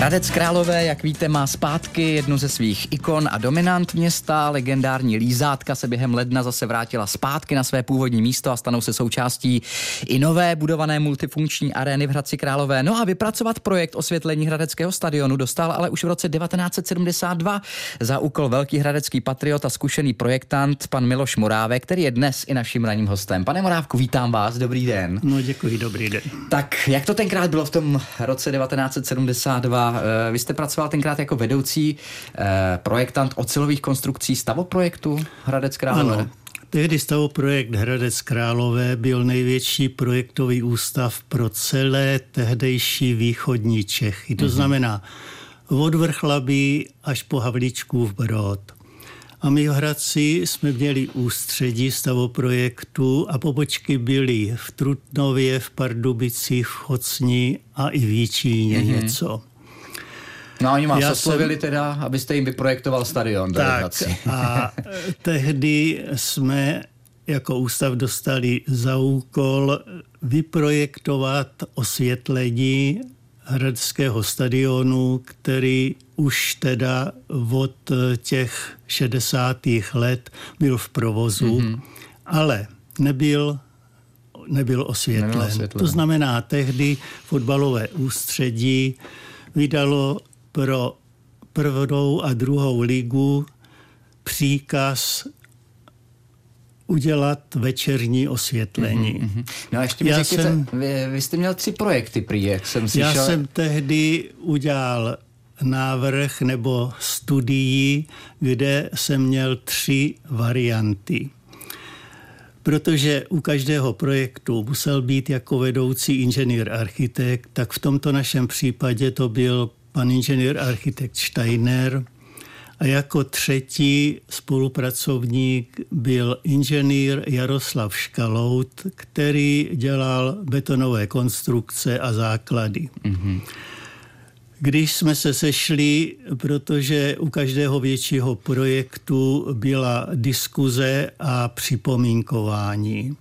Hradec Králové, jak víte, má zpátky jednu ze svých ikon a dominant města. Legendární lízátka se během ledna zase vrátila zpátky na své původní místo a stanou se součástí i nové budované multifunkční arény v Hradci Králové. No a vypracovat projekt osvětlení Hradeckého stadionu dostal ale už v roce 1972 za úkol velký hradecký patriot a zkušený projektant pan Miloš Morávek, který je dnes i naším ranním hostem. Pane Morávku, vítám vás, dobrý den. No děkuji, dobrý den. Tak jak to tenkrát bylo v tom roce 1972? Eh, vy jste pracoval tenkrát jako vedoucí eh, projektant ocelových konstrukcí stavoprojektu Hradec Králové. Ano. Tehdy stavoprojekt Hradec Králové byl největší projektový ústav pro celé tehdejší východní Čechy. To mm-hmm. znamená od Vrchlabí až po Havličkův Brod. A my v Hradci jsme měli ústředí stavoprojektu a pobočky byly v Trutnově, v Pardubicích, v Chocni a i v Jíčíně mm-hmm. něco. No oni vás oslovili jsem... teda, abyste jim vyprojektoval stadion. Tak a tehdy jsme jako ústav dostali za úkol vyprojektovat osvětlení Hradského stadionu, který už teda od těch 60. let byl v provozu, mm-hmm. ale nebyl nebyl osvětlen. nebyl osvětlen. To znamená, tehdy fotbalové ústředí vydalo pro prvou a druhou ligu příkaz udělat večerní osvětlení. Mm-hmm. No a ještě mi já řekněte, jsem, vy, vy jste měl tři projekty prý, jak jsem slyšel. Já jsem tehdy udělal návrh nebo studii, kde jsem měl tři varianty. Protože u každého projektu musel být jako vedoucí inženýr architekt, tak v tomto našem případě to byl pan inženýr architekt Steiner a jako třetí spolupracovník byl inženýr Jaroslav Škalout, který dělal betonové konstrukce a základy. Mm-hmm. Když jsme se sešli, protože u každého většího projektu byla diskuze a připomínkování.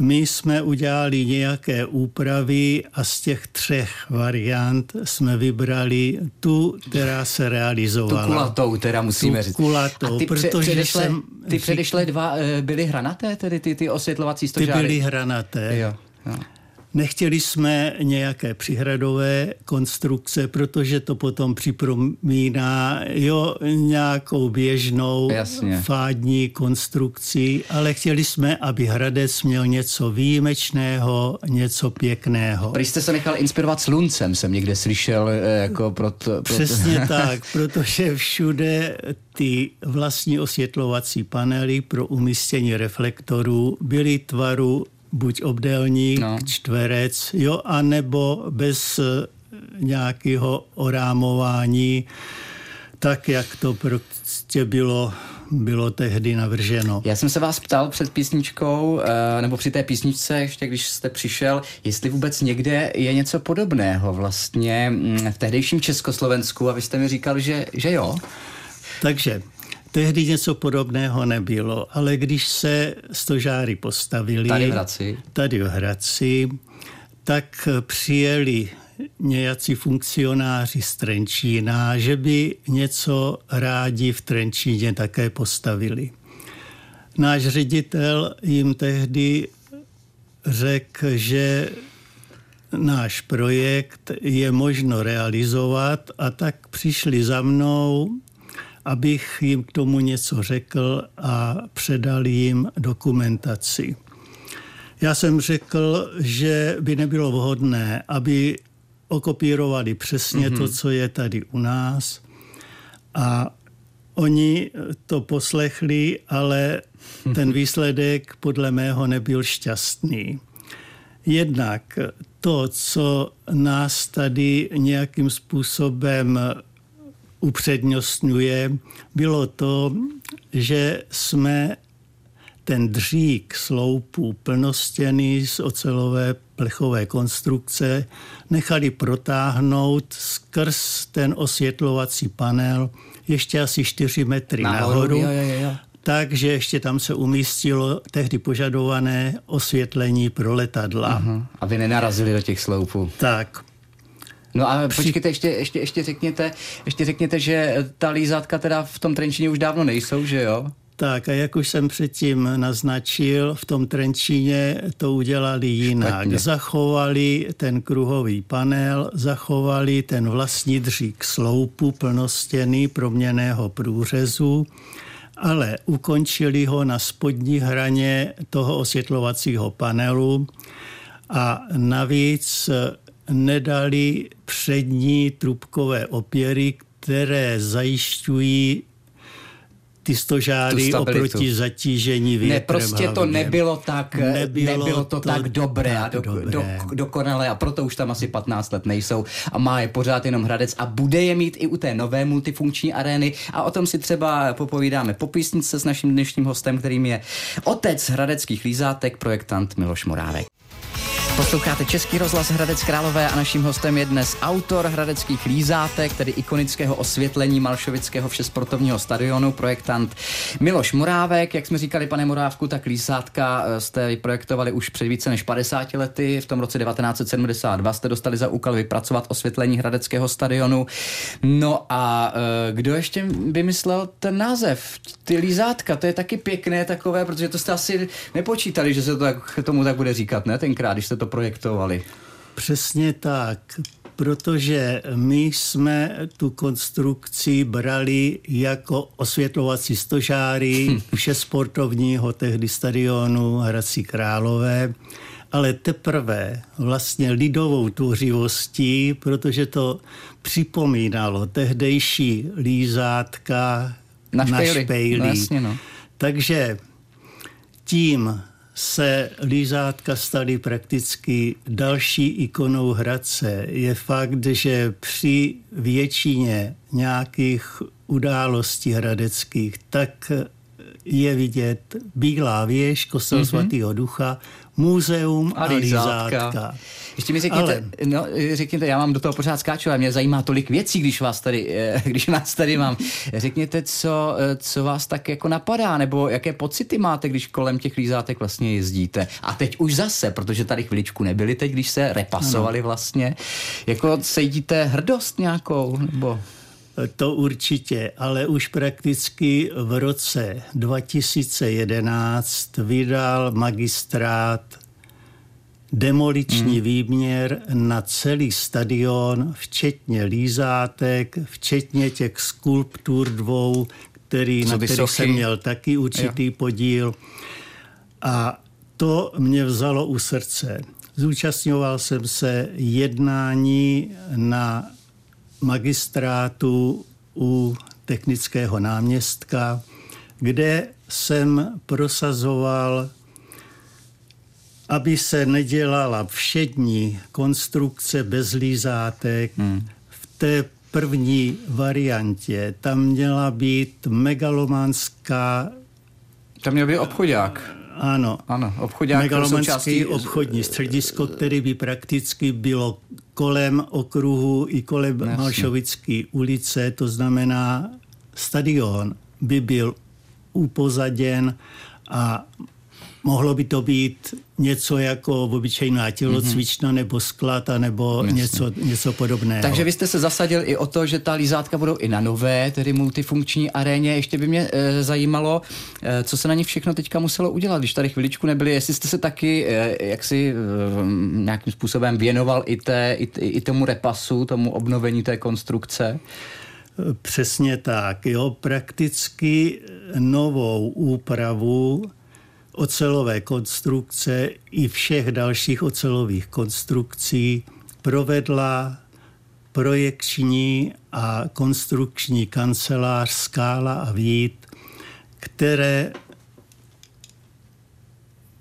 My jsme udělali nějaké úpravy a z těch třech variant jsme vybrali tu, která se realizovala. Tu kulatou, teda musíme tu říct. kulatou, a ty protože předešlé, jsem... Ty předešlé dva eh, byly hranaté, tedy ty, ty osvětlovací stožáry? Ty byly hranaté. Jo, jo. Nechtěli jsme nějaké přihradové konstrukce, protože to potom připomíná jo, nějakou běžnou Jasně. fádní konstrukci, ale chtěli jsme, aby Hradec měl něco výjimečného, něco pěkného. Prý jste se nechal inspirovat sluncem, jsem někde slyšel. Eh, jako proto, proto. Přesně tak, protože všude ty vlastní osvětlovací panely pro umístění reflektorů byly tvaru buď obdélník, no. čtverec, jo, anebo bez eh, nějakého orámování, tak jak to prostě bylo bylo tehdy navrženo. Já jsem se vás ptal před písničkou, eh, nebo při té písničce, ještě když jste přišel, jestli vůbec někde je něco podobného vlastně mm, v tehdejším Československu a vy jste mi říkal, že, že jo. Takže Tehdy něco podobného nebylo, ale když se stožáry postavili tady v Hradci, tady v Hradci tak přijeli nějací funkcionáři z Trenčína, že by něco rádi v Trenčíně také postavili. Náš ředitel jim tehdy řekl, že náš projekt je možno realizovat a tak přišli za mnou abych jim k tomu něco řekl a předal jim dokumentaci. Já jsem řekl, že by nebylo vhodné, aby okopírovali přesně mm-hmm. to, co je tady u nás. A oni to poslechli, ale ten výsledek podle mého nebyl šťastný. Jednak to, co nás tady nějakým způsobem upřednostňuje, bylo to, že jsme ten dřík sloupů plnostěný z ocelové plechové konstrukce nechali protáhnout skrz ten osvětlovací panel ještě asi 4 metry nahoru. nahoru jo, jo, jo. Takže ještě tam se umístilo tehdy požadované osvětlení pro letadla. Uh-huh. Aby nenarazili do těch sloupů. Tak. No a počkejte, ještě, ještě, ještě, řekněte, ještě řekněte, že ta lízátka teda v tom Trenčíně už dávno nejsou, že jo? Tak a jak už jsem předtím naznačil, v tom Trenčíně to udělali jinak. Špatně. Zachovali ten kruhový panel, zachovali ten vlastní dřík sloupu plnostěný proměného průřezu, ale ukončili ho na spodní hraně toho osvětlovacího panelu a navíc nedali přední trubkové opěry, které zajišťují ty stožáry oproti zatížení větrem. Ne, prostě hlavně. to nebylo tak, nebylo, nebylo to, to tak dobré a do, dobré. Do, dokonalé a proto už tam asi 15 let nejsou a má je pořád jenom Hradec a bude je mít i u té nové multifunkční arény a o tom si třeba popovídáme po písnice s naším dnešním hostem, kterým je otec hradeckých lízátek, projektant Miloš Morávek. Posloucháte Český rozhlas Hradec Králové a naším hostem je dnes autor hradeckých lízátek, tedy ikonického osvětlení Malšovického všesportovního stadionu, projektant Miloš Morávek. Jak jsme říkali, pane Morávku, tak lízátka eh, jste projektovali už před více než 50 lety. V tom roce 1972 jste dostali za úkol vypracovat osvětlení hradeckého stadionu. No a eh, kdo ještě vymyslel ten název? Ty lízátka, to je taky pěkné takové, protože to jste asi nepočítali, že se to tak, tomu tak bude říkat, ne? Tenkrát, když jste to projektovali. Přesně tak, protože my jsme tu konstrukci brali jako osvětlovací stožáry vše sportovního tehdy stadionu Hradci Králové, ale teprve vlastně lidovou tvořivostí, protože to připomínalo tehdejší lízátka na špejli. Na špejli. No, jasně, no. Takže tím se lízátka staly prakticky další ikonou Hradce. Je fakt, že při většině nějakých událostí hradeckých, tak je vidět Bílá věž, kostel mm-hmm. svatého ducha, muzeum a, a lízátka. Ještě mi řekněte, Ale... no, řekněte, já mám do toho pořád skáču, a mě zajímá tolik věcí, když vás tady, eh, když vás tady mám. Řekněte, co, eh, co vás tak jako napadá, nebo jaké pocity máte, když kolem těch lízátek vlastně jezdíte. A teď už zase, protože tady chviličku nebyli teď, když se repasovali ano. vlastně. Jako cítíte hrdost nějakou, nebo... To určitě, ale už prakticky v roce 2011 vydal magistrát demoliční hmm. výměr na celý stadion, včetně lízátek, včetně těch skulptur dvou, který, na kterých jsem měl taky určitý jo. podíl. A to mě vzalo u srdce. Zúčastňoval jsem se jednání na magistrátu u technického náměstka, kde jsem prosazoval, aby se nedělala všední konstrukce bez lízátek. Hmm. V té první variantě tam měla být megalomanská... Tam měl být obchodák. Ano. Ano, obchodák Megalomanský součástí... obchodní středisko, který by prakticky bylo kolem okruhu i kolem Jasně. Malšovické ulice, to znamená stadion by byl upozaděn a mohlo by to být něco jako obyčejná tělocvična mm-hmm. nebo sklad nebo něco, něco podobného. Takže vy jste se zasadil i o to, že ta lízátka budou i na nové, tedy multifunkční aréně. Ještě by mě e, zajímalo, e, co se na ní všechno teďka muselo udělat, když tady chviličku nebyli, jestli jste se taky e, jaksi e, nějakým způsobem věnoval i, té, i, i tomu repasu, tomu obnovení té konstrukce. Přesně tak. Jo, prakticky novou úpravu ocelové konstrukce i všech dalších ocelových konstrukcí provedla projekční a konstrukční kancelář Skála a Vít, které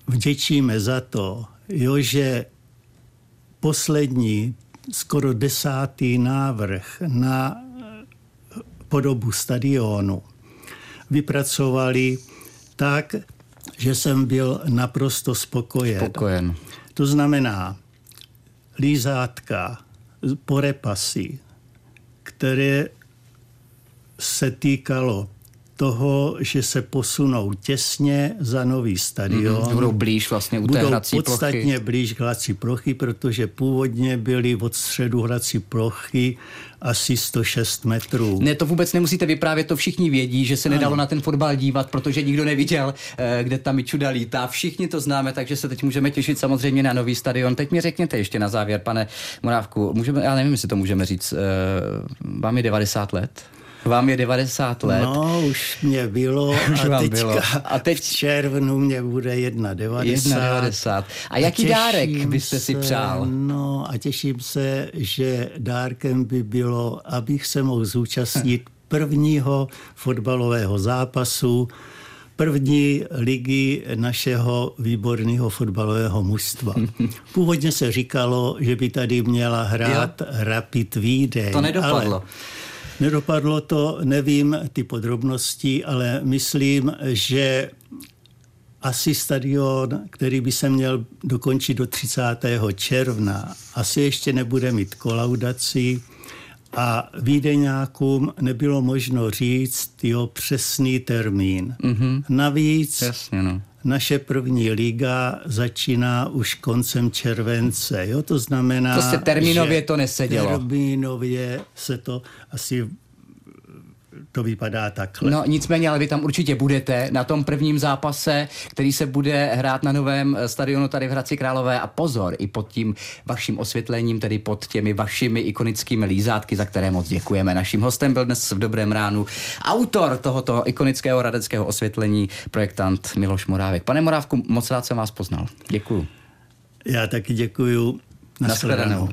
vděčíme za to, jo, že poslední, skoro desátý návrh na podobu stadionu vypracovali tak, že jsem byl naprosto spokojen. Spokojen. To znamená lízátka, porepasy, které se týkalo toho, že se posunou těsně za nový stadion. Mm, budou blíž vlastně u budou té hrací podstatně plochy. blíž k hrací plochy, protože původně byly od středu hrací plochy asi 106 metrů. Ne, to vůbec nemusíte vyprávět, to všichni vědí, že se nedalo na ten fotbal dívat, protože nikdo neviděl, eh, kde ta Mičuda lítá. Všichni to známe, takže se teď můžeme těšit samozřejmě na nový stadion. Teď mi řekněte ještě na závěr, pane Morávku, můžeme, já nevím, jestli to můžeme říct, eh, vám je 90 let? Vám je 90 let. No, už mě bylo Už a teďka bylo. A teď- v červnu mě bude 1,90. 1,90. A jaký těším dárek byste si se, přál? No a těším se, že dárkem by bylo, abych se mohl zúčastnit prvního fotbalového zápasu první ligy našeho výborného fotbalového mužstva. Původně se říkalo, že by tady měla hrát Rapid Vídeň. To nedopadlo. Ale Nedopadlo to, nevím ty podrobnosti, ale myslím, že asi stadion, který by se měl dokončit do 30. června, asi ještě nebude mít kolaudaci a Vídeňákům nebylo možno říct jeho přesný termín. Mm-hmm. Navíc Jasně, no. Naše první liga začíná už koncem července. Jo? To znamená, Prostě termínově že to nesedělo. Termínově se to asi to vypadá takhle. No nicméně, ale vy tam určitě budete na tom prvním zápase, který se bude hrát na novém eh, stadionu tady v Hradci Králové a pozor, i pod tím vaším osvětlením, tedy pod těmi vašimi ikonickými lízátky, za které moc děkujeme. Naším hostem byl dnes v Dobrém ránu autor tohoto ikonického radeckého osvětlení, projektant Miloš Morávek. Pane Morávku, moc rád jsem vás poznal. Děkuju. Já taky děkuju. Naschledanou. Naschledanou.